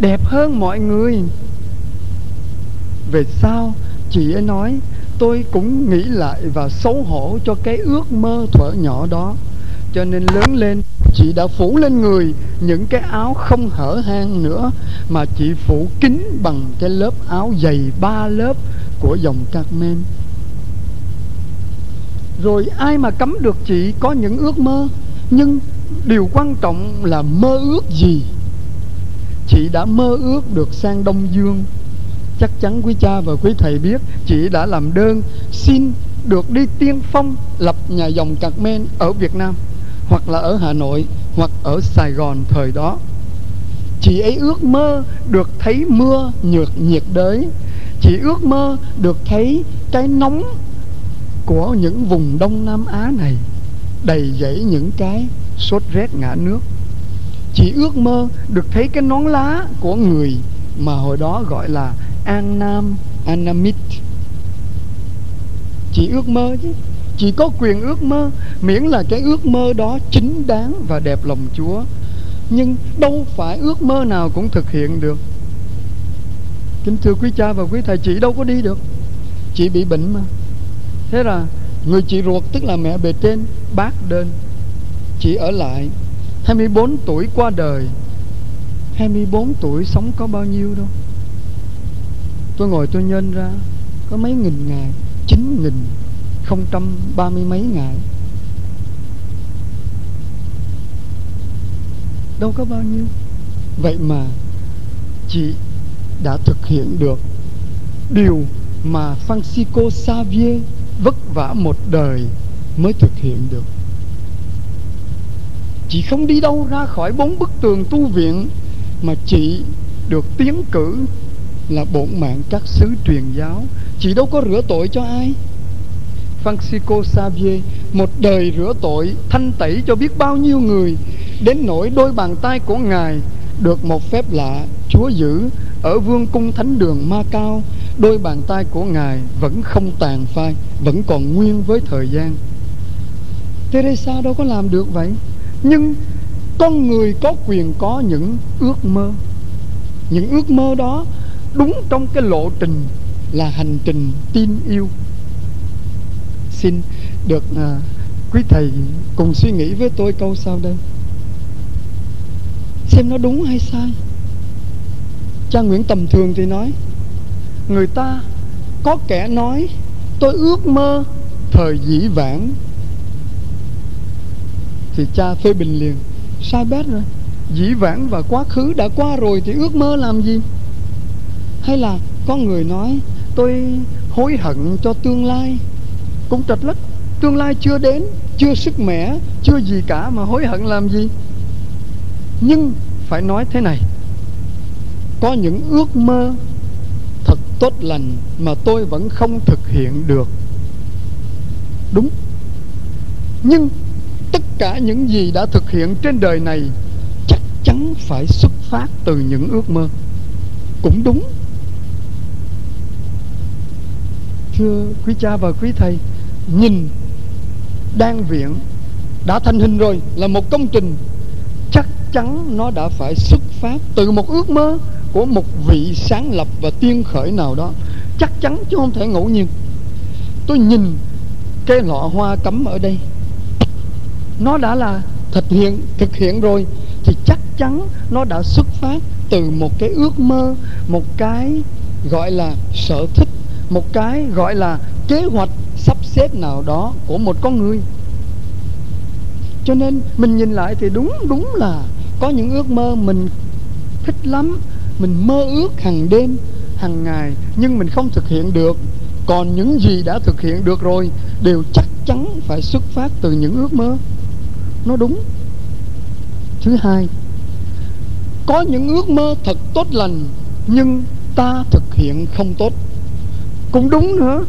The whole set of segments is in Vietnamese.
đẹp hơn mọi người. Về sau, chị ấy nói, tôi cũng nghĩ lại và xấu hổ cho cái ước mơ thuở nhỏ đó. Cho nên lớn lên, chị đã phủ lên người những cái áo không hở hang nữa mà chị phủ kín bằng cái lớp áo dày ba lớp của dòng Carmen. Rồi ai mà cấm được chị có những ước mơ? Nhưng điều quan trọng là mơ ước gì? Chị đã mơ ước được sang Đông Dương. Chắc chắn quý cha và quý thầy biết, chị đã làm đơn xin được đi tiên phong lập nhà dòng Carmen ở Việt Nam, hoặc là ở Hà Nội, hoặc ở Sài Gòn thời đó. Chị ấy ước mơ được thấy mưa nhược nhiệt đới. Chị ước mơ được thấy cái nóng của những vùng Đông Nam Á này, đầy dẫy những cái sốt rét ngã nước chỉ ước mơ được thấy cái nón lá của người mà hồi đó gọi là An Nam Anamit. Chỉ ước mơ chứ. Chỉ có quyền ước mơ, miễn là cái ước mơ đó chính đáng và đẹp lòng Chúa. Nhưng đâu phải ước mơ nào cũng thực hiện được. Kính thưa quý cha và quý thầy, chị đâu có đi được. Chị bị bệnh mà. Thế là người chị ruột, tức là mẹ bề trên, bác đơn. Chị ở lại. 24 tuổi qua đời. 24 tuổi sống có bao nhiêu đâu? Tôi ngồi tôi nhân ra, Có mấy nghìn ngày Chín nghìn không trăm ba mươi mấy ngày Đâu có bao nhiêu. Vậy mà Chị đã thực hiện được Điều mà Francisco Xavier Vất vả một đời Mới thực hiện được. Chị không đi đâu ra khỏi bốn bức tường tu viện Mà chị được tiến cử là bổn mạng các sứ truyền giáo. Chị đâu có rửa tội cho ai? Francisco Xavier, Một đời rửa tội, Thanh tẩy cho biết bao nhiêu người. Đến nỗi đôi bàn tay của Ngài Được một phép lạ, Chúa giữ Ở vương cung thánh đường Ma Cao Đôi bàn tay của Ngài Vẫn không tàn phai, Vẫn còn nguyên với thời gian. Teresa đâu có làm được vậy. Nhưng Con người có quyền có những ước mơ. Những ước mơ đó đúng trong cái lộ trình là hành trình tin yêu. Xin được à, quý thầy cùng suy nghĩ với tôi câu sau đây. Xem nó đúng hay sai. Cha nguyễn tầm thường thì nói người ta có kẻ nói tôi ước mơ thời dĩ vãng thì cha phê bình liền sai bét rồi, dĩ vãng và quá khứ đã qua rồi thì ước mơ làm gì? Hay là có người nói, tôi hối hận cho tương lai. Cũng trật lất, tương lai chưa đến, chưa sức mẻ, chưa gì cả mà hối hận làm gì? Nhưng phải nói thế này, có những ước mơ thật tốt lành mà tôi vẫn không thực hiện được. Đúng. Nhưng tất cả những gì đã thực hiện trên đời này chắc chắn phải xuất phát từ những ước mơ. Cũng đúng. Thưa quý cha và quý thầy, nhìn đan viện đã thành hình rồi, là một công trình. Chắc chắn nó đã phải xuất phát từ một ước mơ của một vị sáng lập và tiên khởi nào đó. Chắc chắn chứ không thể ngẫu nhiên. Tôi nhìn cái lọ hoa cắm ở đây nó đã là thực hiện thực hiện rồi. Thì chắc chắn nó đã xuất phát từ một cái ước mơ, một cái gọi là sở thích, một cái gọi là kế hoạch sắp xếp nào đó của một con người. Cho nên mình nhìn lại thì đúng đúng là có những ước mơ mình thích lắm, mình mơ ước hàng đêm, hàng ngày, nhưng mình không thực hiện được. Còn những gì đã thực hiện được rồi, đều chắc chắn phải xuất phát từ những ước mơ nó đúng. Thứ hai, có những ước mơ thật tốt lành, nhưng ta thực hiện không tốt. Cũng đúng nữa.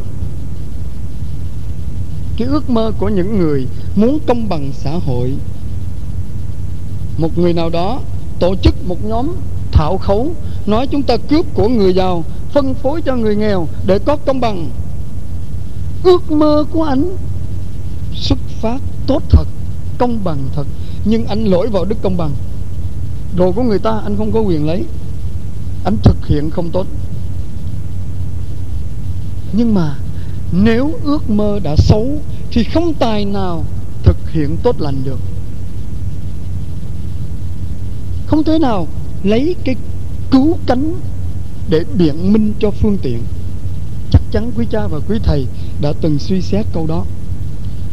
Cái ước mơ của những người muốn công bằng xã hội. Một người nào đó tổ chức một nhóm thảo khấu, nói chúng ta cướp của người giàu, phân phối cho người nghèo để có công bằng. Ước mơ của anh xuất phát tốt thật công bằng thật, nhưng anh lỗi vào đức công bằng. Đồ của người ta anh không có quyền lấy, anh thực hiện không tốt. Nhưng mà nếu ước mơ đã xấu thì không tài nào thực hiện tốt lành được. Không thể nào lấy cái cứu cánh để biện minh cho phương tiện. Chắc chắn quý cha và quý thầy đã từng suy xét câu đó.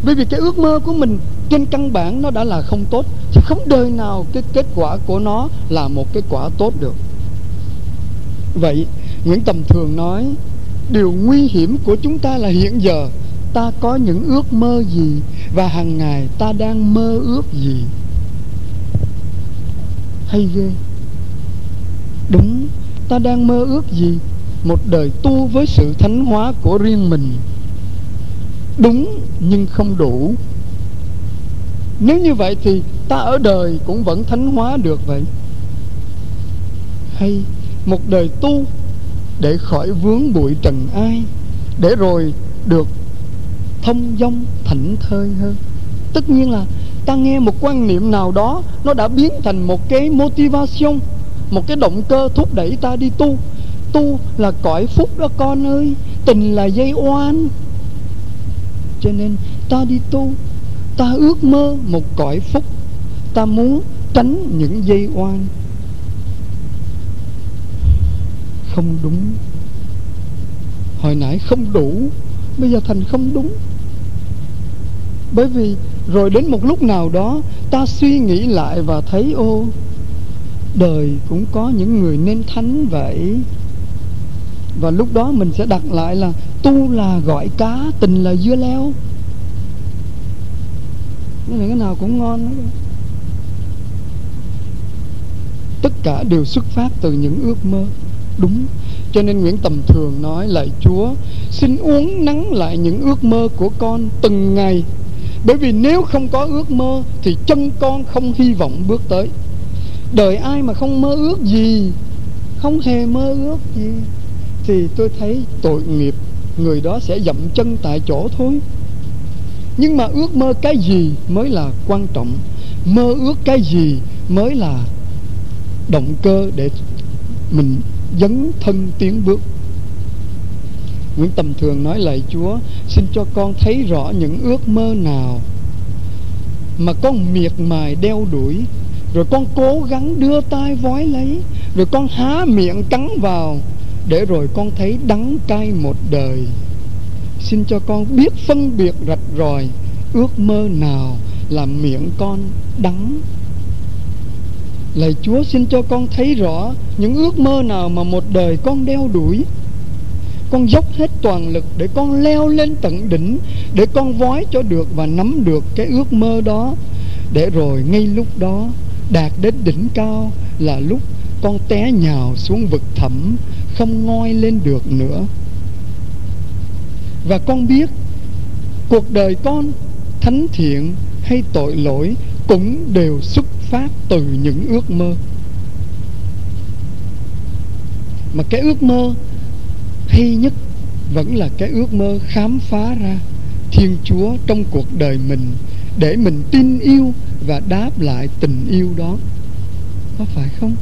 Bởi vì cái ước mơ của mình trên căn bản nó đã là không tốt thì không đời nào cái kết quả của nó là một cái quả tốt được. Vậy, nguyễn tầm thường nói, điều nguy hiểm của chúng ta là hiện giờ, ta có những ước mơ gì và hàng ngày ta đang mơ ước gì? Hay ghê. Đúng, ta đang mơ ước gì? Một đời tu với sự thánh hóa của riêng mình. Đúng, nhưng không đủ nếu như vậy thì ta ở đời cũng vẫn thánh hóa được vậy. Hay một đời tu để khỏi vướng bụi trần ai, để rồi được thông dong thảnh thơi hơn. Tất nhiên là ta nghe một quan niệm nào đó, nó đã biến thành một cái motivation, một cái động cơ thúc đẩy ta đi tu. Tu là cõi phúc đó con ơi, tình là dây oan. Cho nên ta đi tu ta ước mơ một cõi phúc. Ta muốn tránh những dây oan. Không đúng. Hồi nãy không đủ, bây giờ thành không đúng. Bởi vì rồi đến một lúc nào đó, ta suy nghĩ lại và thấy, ô, đời cũng có những người nên thánh vậy. Và lúc đó mình sẽ đặt lại là tu là gọi cá, tình là dưa leo nó là cái nào cũng ngon đó. tất cả đều xuất phát từ những ước mơ. Đúng, cho nên Nguyễn Tầm Thường nói lại Chúa, Xin uống nắng lại những ước mơ của con từng ngày. Bởi vì nếu không có ước mơ, Thì chân con không hy vọng bước tới. Đời ai mà không mơ ước gì? Không hề mơ ước gì. Thì tôi thấy tội nghiệp, Người đó sẽ dậm chân tại chỗ thôi. Nhưng mà ước mơ cái gì mới là quan trọng? Mơ ước cái gì mới là động cơ để mình dấn thân tiến bước? Nguyễn Tầm Thường nói lại Chúa, Xin cho con thấy rõ những ước mơ nào Mà con miệt mài đeo đuổi. Rồi con cố gắng đưa tay vói lấy, Rồi con há miệng cắn vào, Để rồi con thấy đắng cay một đời. Xin cho con biết phân biệt rạch ròi, Ước mơ nào làm miệng con đắng. Lạy Chúa, xin cho con thấy rõ Những ước mơ nào mà một đời con đeo đuổi. Con dốc hết toàn lực để con leo lên tận đỉnh, Để con vói cho được và nắm được cái ước mơ đó. Để rồi ngay lúc đó, đạt đến đỉnh cao Là lúc con té nhào xuống vực thẳm, Không ngoi lên được nữa. Và con biết, Cuộc đời con, thánh thiện hay tội lỗi Cũng đều xuất phát từ những ước mơ. Mà cái ước mơ hay nhất vẫn là cái ước mơ khám phá ra thiên chúa trong cuộc đời mình để mình tin yêu và đáp lại tình yêu đó. Có phải không?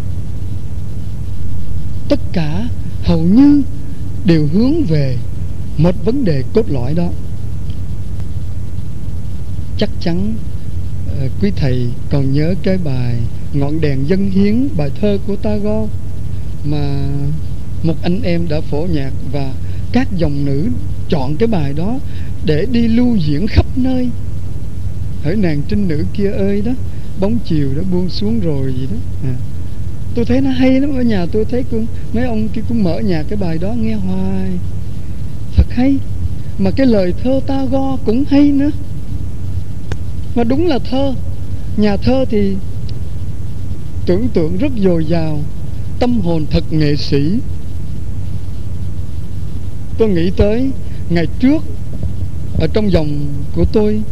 Tất cả hầu như đều hướng về một vấn đề cốt lõi đó, chắc chắn ờ, quý thầy còn nhớ cái bài ngọn đèn dân hiến, bài thơ của Tagore mà một anh em đã phổ nhạc và các dòng nữ chọn cái bài đó để đi lưu diễn khắp nơi hỡi nàng trinh nữ kia ơi đó, bóng chiều đã buông xuống rồi gì đó à. tôi thấy nó hay lắm, ở nhà tôi thấy cũng, mấy ông kia cũng mở nhạc cái bài đó nghe hoài thật hay, mà cái lời thơ Tagore cũng hay nữa. Mà đúng là thơ, nhà thơ thì tưởng tượng rất dồi dào, tâm hồn thật nghệ sĩ. Tôi nghĩ tới ngày trước, ở trong dòng của tôi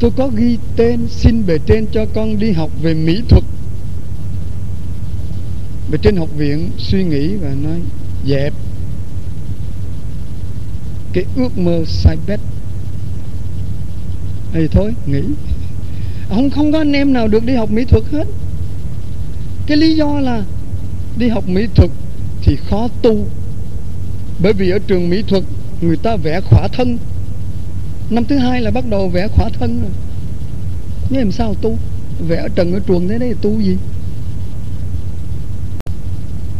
tôi có ghi tên xin bề trên cho con đi học về mỹ thuật. Bề trên học viện suy nghĩ và nói, dẹp cái ước mơ sai bét. Thì thôi, nghỉ. Không không có anh em nào được đi học mỹ thuật hết. Cái lý do là đi học mỹ thuật thì khó tu. Bởi vì ở trường mỹ thuật, người ta vẽ khỏa thân. Năm thứ hai là bắt đầu vẽ khỏa thân rồi. Nhưng làm sao tu? Vẽ trần, ở chuồng thế đấy tu gì?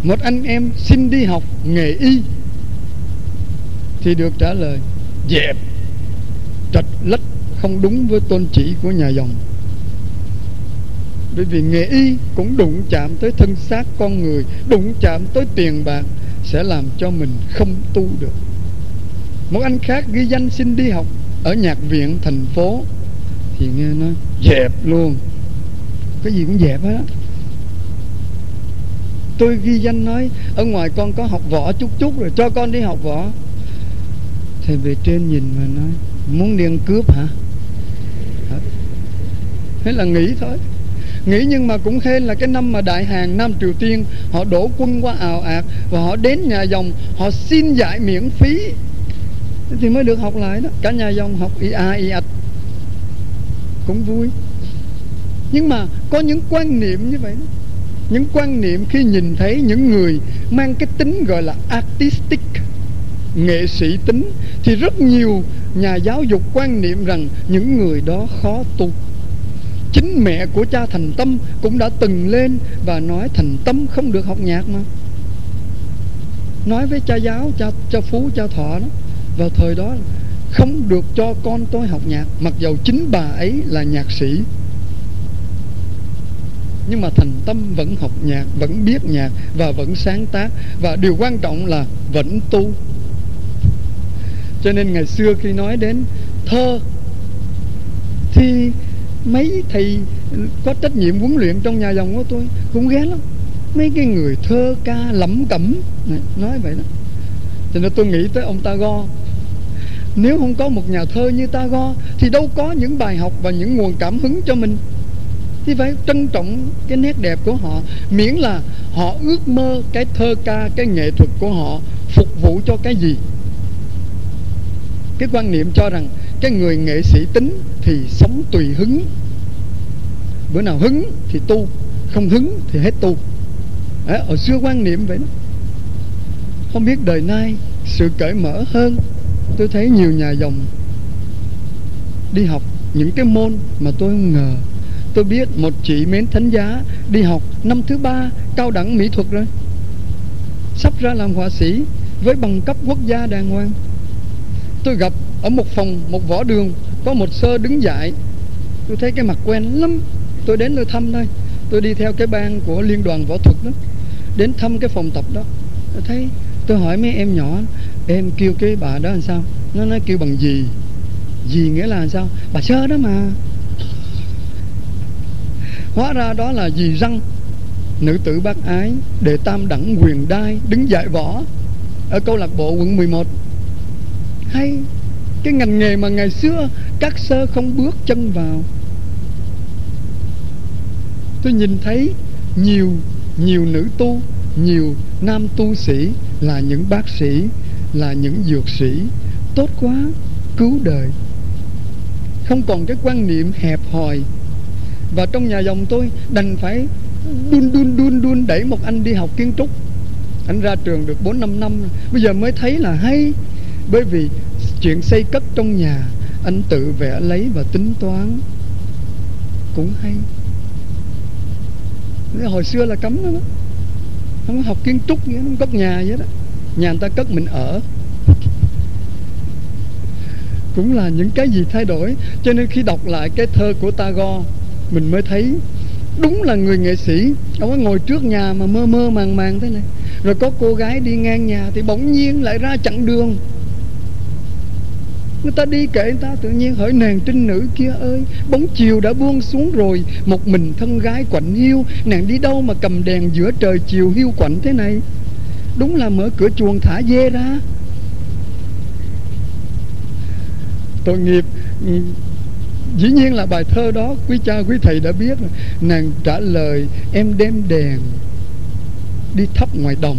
Một anh em xin đi học nghề y thì được trả lời, dẹp trật lách không đúng với tôn chỉ của nhà dòng. Bởi vì nghề y cũng đụng chạm tới thân xác con người, đụng chạm tới tiền bạc sẽ làm cho mình không tu được. Một anh khác ghi danh xin đi học ở nhạc viện, thành phố, thì nghe nói, dẹp luôn. Cái gì cũng dẹp hết tôi ghi danh nói, ở ngoài con có học võ chút chút rồi, cho con đi học võ thầy về trên nhìn mà nói, muốn điên cướp hả? Thế là nghĩ thôi. Nghĩ nhưng mà cũng khen là cái năm mà đại hàng nam triều tiên, họ đổ quân qua ào ạt và họ đến nhà dòng, họ xin dạy miễn phí. Thì mới được học lại đó. Cả nhà dòng học y a, y ạch. Cũng vui. Nhưng mà có những quan niệm như vậy đó. Những quan niệm khi nhìn thấy những người mang cái tính gọi là artistic nghệ sĩ tính, thì rất nhiều nhà giáo dục quan niệm rằng những người đó khó tu. Chính mẹ của cha thành tâm cũng đã từng lên và nói thành tâm không được học nhạc mà. Nói với cha giáo, cha cha phú, cha thọ đó, vào thời đó không được cho con tôi học nhạc, mặc dầu chính bà ấy là nhạc sĩ. Nhưng mà thành tâm vẫn học nhạc, vẫn biết nhạc và vẫn sáng tác, và điều quan trọng là vẫn tu cho nên ngày xưa khi nói đến thơ, thì mấy thầy có trách nhiệm huấn luyện trong nhà dòng của tôi, cũng ghét lắm. Mấy cái người thơ ca lẩm cẩm nói vậy đó. Cho nên tôi nghĩ tới ông Tagore nếu không có một nhà thơ như Tagore thì đâu có những bài học và những nguồn cảm hứng cho mình. Thì phải trân trọng cái nét đẹp của họ, miễn là họ ước mơ cái thơ ca, cái nghệ thuật của họ phục vụ cho cái gì cái quan niệm cho rằng cái người nghệ sĩ tính thì sống tùy hứng. Bữa nào hứng thì tu không hứng thì hết tu. Đấy, ở xưa quan niệm vậy đó. Không biết đời nay sự cởi mở hơn. Tôi thấy nhiều nhà dòng đi học những cái môn mà tôi không ngờ. Tôi biết một chị mến thánh giá đi học năm thứ ba cao đẳng mỹ thuật rồi. Sắp ra làm họa sĩ với bằng cấp quốc gia đàng hoàng tôi gặp ở một phòng, một võ đường, có một sơ đứng dạy tôi thấy cái mặt quen lắm. Tôi đến tôi thăm thôi. Tôi đi theo cái ban của liên đoàn võ thuật đó. Đến thăm cái phòng tập đó. Tôi thấy, tôi hỏi mấy em nhỏ, em kêu cái bà đó làm sao? Nó nói, kêu bằng gì? Gì nghĩa là làm sao? Bà sơ đó mà. Hóa ra đó là gì răng. Nữ tử bác ái, đệ tam đẳng quyền đai, đứng dạy võ ở câu lạc bộ quận 11 hay. Cái ngành nghề mà ngày xưa các sơ không bước chân vào. Tôi nhìn thấy nhiều nhiều nữ tu, nhiều nam tu sĩ là những bác sĩ, là những dược sĩ tốt quá, cứu đời. Không còn cái quan niệm hẹp hòi. Và trong nhà dòng tôi đành phải đun đun đun đun đẩy một anh đi học kiến trúc. Anh ra trường được 4 năm năm, bây giờ mới thấy là hay bởi vì chuyện xây cất trong nhà anh tự vẽ lấy và tính toán. Cũng hay. Hồi xưa là cấm đó, đó. không có học kiến trúc nghĩa không cất nhà vậy đó. Nhà người ta cất mình ở. Cũng là những cái gì thay đổi. Cho nên khi đọc lại cái thơ của Tagore mình mới thấy đúng là người nghệ sĩ. Ông ấy ngồi trước nhà mà mơ mơ màng màng thế này. Rồi có cô gái đi ngang nhà thì bỗng nhiên lại ra chặn đường. Người ta đi kệ người ta, tự nhiên hỏi nàng trinh nữ kia ơi, Bóng chiều đã buông xuống rồi, Một mình thân gái quạnh hiu, Nàng đi đâu mà cầm đèn giữa trời chiều hiu quạnh thế này? Đúng là mở cửa chuồng thả dê ra. Tội nghiệp. Dĩ nhiên là bài thơ đó, Quý cha quý thầy đã biết. Nàng trả lời, Em đem đèn Đi thắp ngoài đồng.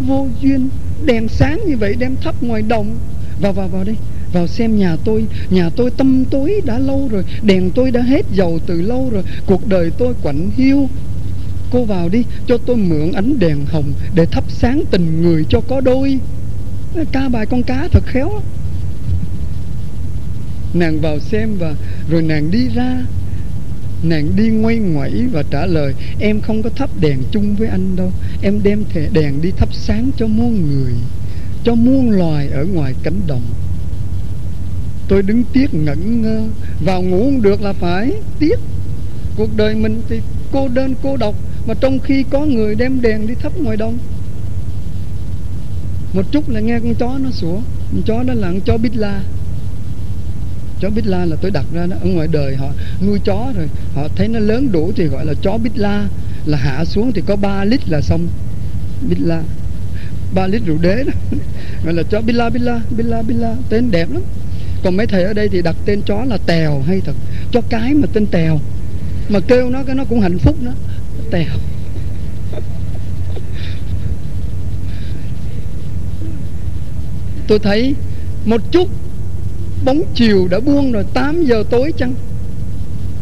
Vô duyên. Đèn sáng như vậy đem thắp ngoài đồng vào vào vào đây vào xem nhà tôi. Nhà tôi tâm tối đã lâu rồi. Đèn tôi đã hết dầu từ lâu rồi. Cuộc đời tôi quạnh hiu. Cô vào đi, Cho tôi mượn ánh đèn hồng Để thắp sáng tình người cho có đôi. Ca bài con cá thật khéo. Nàng vào xem và Rồi nàng đi ra. Nàng đi ngoay ngoảy và trả lời, Em không có thắp đèn chung với anh đâu. Em đem thẻ đèn đi thắp sáng cho muôn người. Cho muôn loài ở ngoài cánh đồng. Tôi đứng tiếc ngẩn ngơ, Vào ngủ không được là phải tiếc. Cuộc đời mình thì cô đơn, cô độc, Mà trong khi có người đem đèn đi thắp ngoài đông Một chút là nghe con chó nó sủa, Con chó đó là con chó bít la. Chó bít la là tôi đặt ra đó, ở ngoài đời họ nuôi chó rồi, họ thấy nó lớn đủ thì gọi là chó bít la. Là hạ xuống thì có 3 lít là xong bít la ba lít rượu đế đó. Gọi là chó billa billa billa billa, tên đẹp lắm. Còn mấy thầy ở đây thì đặt tên chó là tèo, hay thật. Cho cái mà tên tèo. Mà kêu nó cái nó cũng hạnh phúc nữa. tèo. Tôi thấy một chút bóng chiều đã buông rồi 8 giờ tối chăng?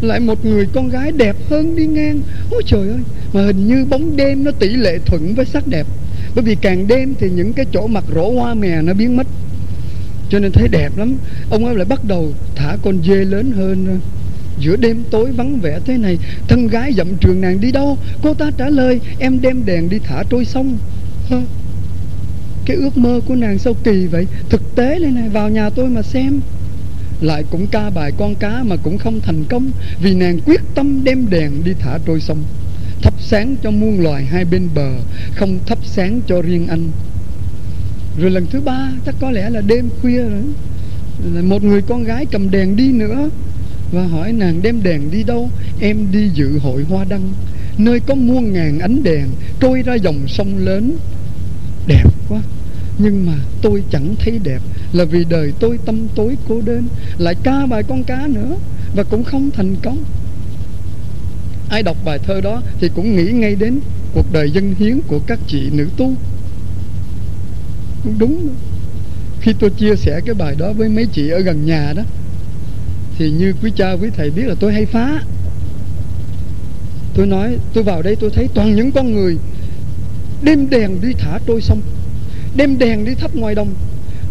Lại một người con gái đẹp hơn đi ngang. Ôi trời ơi, mà hình như bóng đêm nó tỷ lệ thuận với sắc đẹp bởi vì càng đêm thì những cái chỗ mặt rổ hoa mè nó biến mất. Cho nên thấy đẹp lắm. Ông ấy lại bắt đầu thả con dê lớn hơn ờ, giữa đêm tối vắng vẻ thế này. Thân gái dậm trường nàng đi đâu? Cô ta trả lời, em đem đèn đi thả trôi sông cái ước mơ của nàng sao kỳ vậy? Thực tế lên này, vào nhà tôi mà xem. Lại cũng ca bài con cá mà cũng không thành công, vì nàng quyết tâm đem đèn đi thả trôi sông thắp sáng cho muôn loài hai bên bờ, không thắp sáng cho riêng anh. Rồi lần thứ ba, chắc có lẽ là đêm khuya rồi. Một người con gái cầm đèn đi nữa, và hỏi nàng đem đèn đi đâu? Em đi dự hội hoa đăng, nơi có muôn ngàn ánh đèn, trôi ra dòng sông lớn. Đẹp quá, nhưng mà tôi chẳng thấy đẹp, là vì đời tôi tâm tối cô đơn, lại ca bài con cá nữa, và cũng không thành công ai đọc bài thơ đó thì cũng nghĩ ngay đến cuộc đời dân hiến của các chị nữ tu cũng đúng. Khi tôi chia sẻ cái bài đó với mấy chị ở gần nhà đó thì như quý cha quý thầy biết là tôi hay phá. Tôi nói tôi vào đây tôi thấy toàn những con người đem đèn đi thả trôi sông đem đèn đi thắp ngoài đồng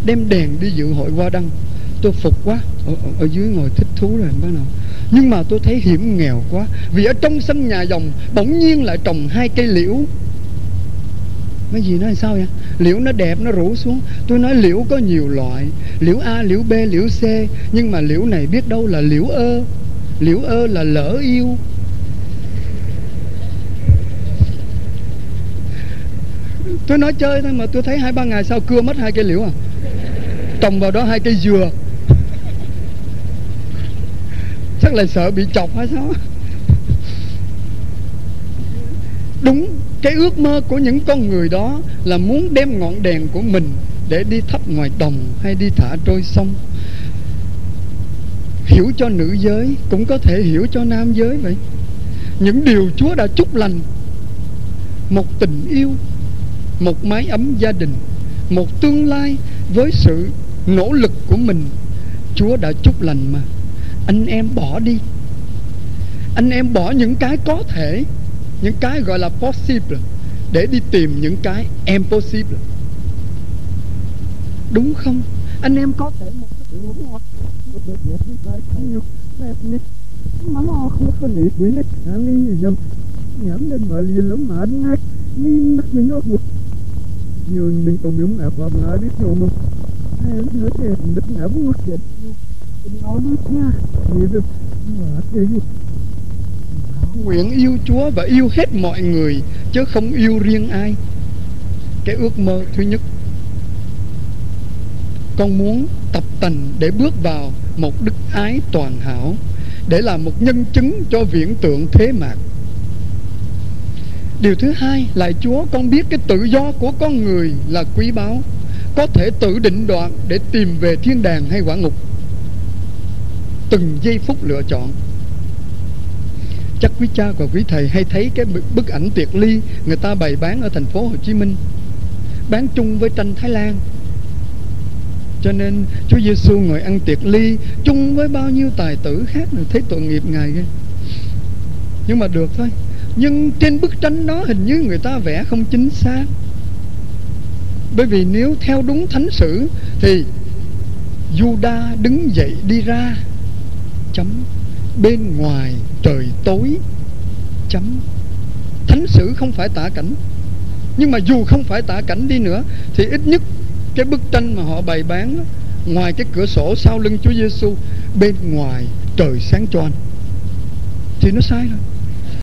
đem đèn đi dự hội hoa đăng. Tôi phục quá. Ở, ở dưới ngồi thích thú rồi bác nào nhưng mà tôi thấy hiểm nghèo quá, vì ở trong sân nhà dòng, bỗng nhiên lại trồng hai cây liễu. Mấy gì nói sao vậy? Liễu nó đẹp, nó rủ xuống. Tôi nói liễu có nhiều loại, liễu a, liễu b, liễu c. Nhưng mà liễu này biết đâu là liễu ơ. Liễu ơ là lỡ yêu. Tôi nói chơi thôi mà tôi thấy hai ba ngày sau cưa mất hai cây liễu à. Trồng vào đó hai cây dừa chắc là sợ bị chọc hay sao? Đúng, cái ước mơ của những con người đó là muốn đem ngọn đèn của mình để đi thắp ngoài đồng hay đi thả trôi sông. Hiểu cho nữ giới, cũng có thể hiểu cho nam giới vậy. Những điều chúa đã chúc lành, một tình yêu, một mái ấm gia đình, một tương lai với sự nỗ lực của mình, chúa đã chúc lành mà anh em bỏ đi. Anh em bỏ những cái có thể, những cái gọi là possible, để đi tìm những cái impossible. Đúng không? Anh em có thể một cái đúng không mà nó không có gì nhắm lên lắm mà anh mình mình nó nhiều mình còn mà. Hay nó nguyện yêu Chúa và yêu hết mọi người, chứ không yêu riêng ai. Cái ước mơ thứ nhất. Con muốn tập tành để bước vào một đức ái toàn hảo, để làm một nhân chứng cho viễn tượng thế mạc. Điều thứ hai là Chúa, con biết cái tự do của con người là quý báu, có thể tự định đoạt để tìm về thiên đàng hay quả ngục từng giây phút lựa chọn. Chắc quý cha và quý thầy hay thấy cái bức ảnh tiệc ly người ta bày bán ở thành phố Hồ Chí Minh, bán chung với tranh Thái Lan. Cho nên Chúa Giêsu ngồi ăn tiệc ly chung với bao nhiêu tài tử khác rồi thấy tội nghiệp ngài ghê. Nhưng mà được thôi. Nhưng trên bức tranh đó hình như người ta vẽ không chính xác. Bởi vì nếu theo đúng thánh sử thì Juda đứng dậy đi ra bên ngoài trời tối chấm. Thánh sử không phải tả cảnh, nhưng mà dù không phải tả cảnh đi nữa, thì ít nhất cái bức tranh mà họ bày bán ngoài cái cửa sổ sau lưng Chúa Giêsu bên ngoài trời sáng choan thì nó sai rồi.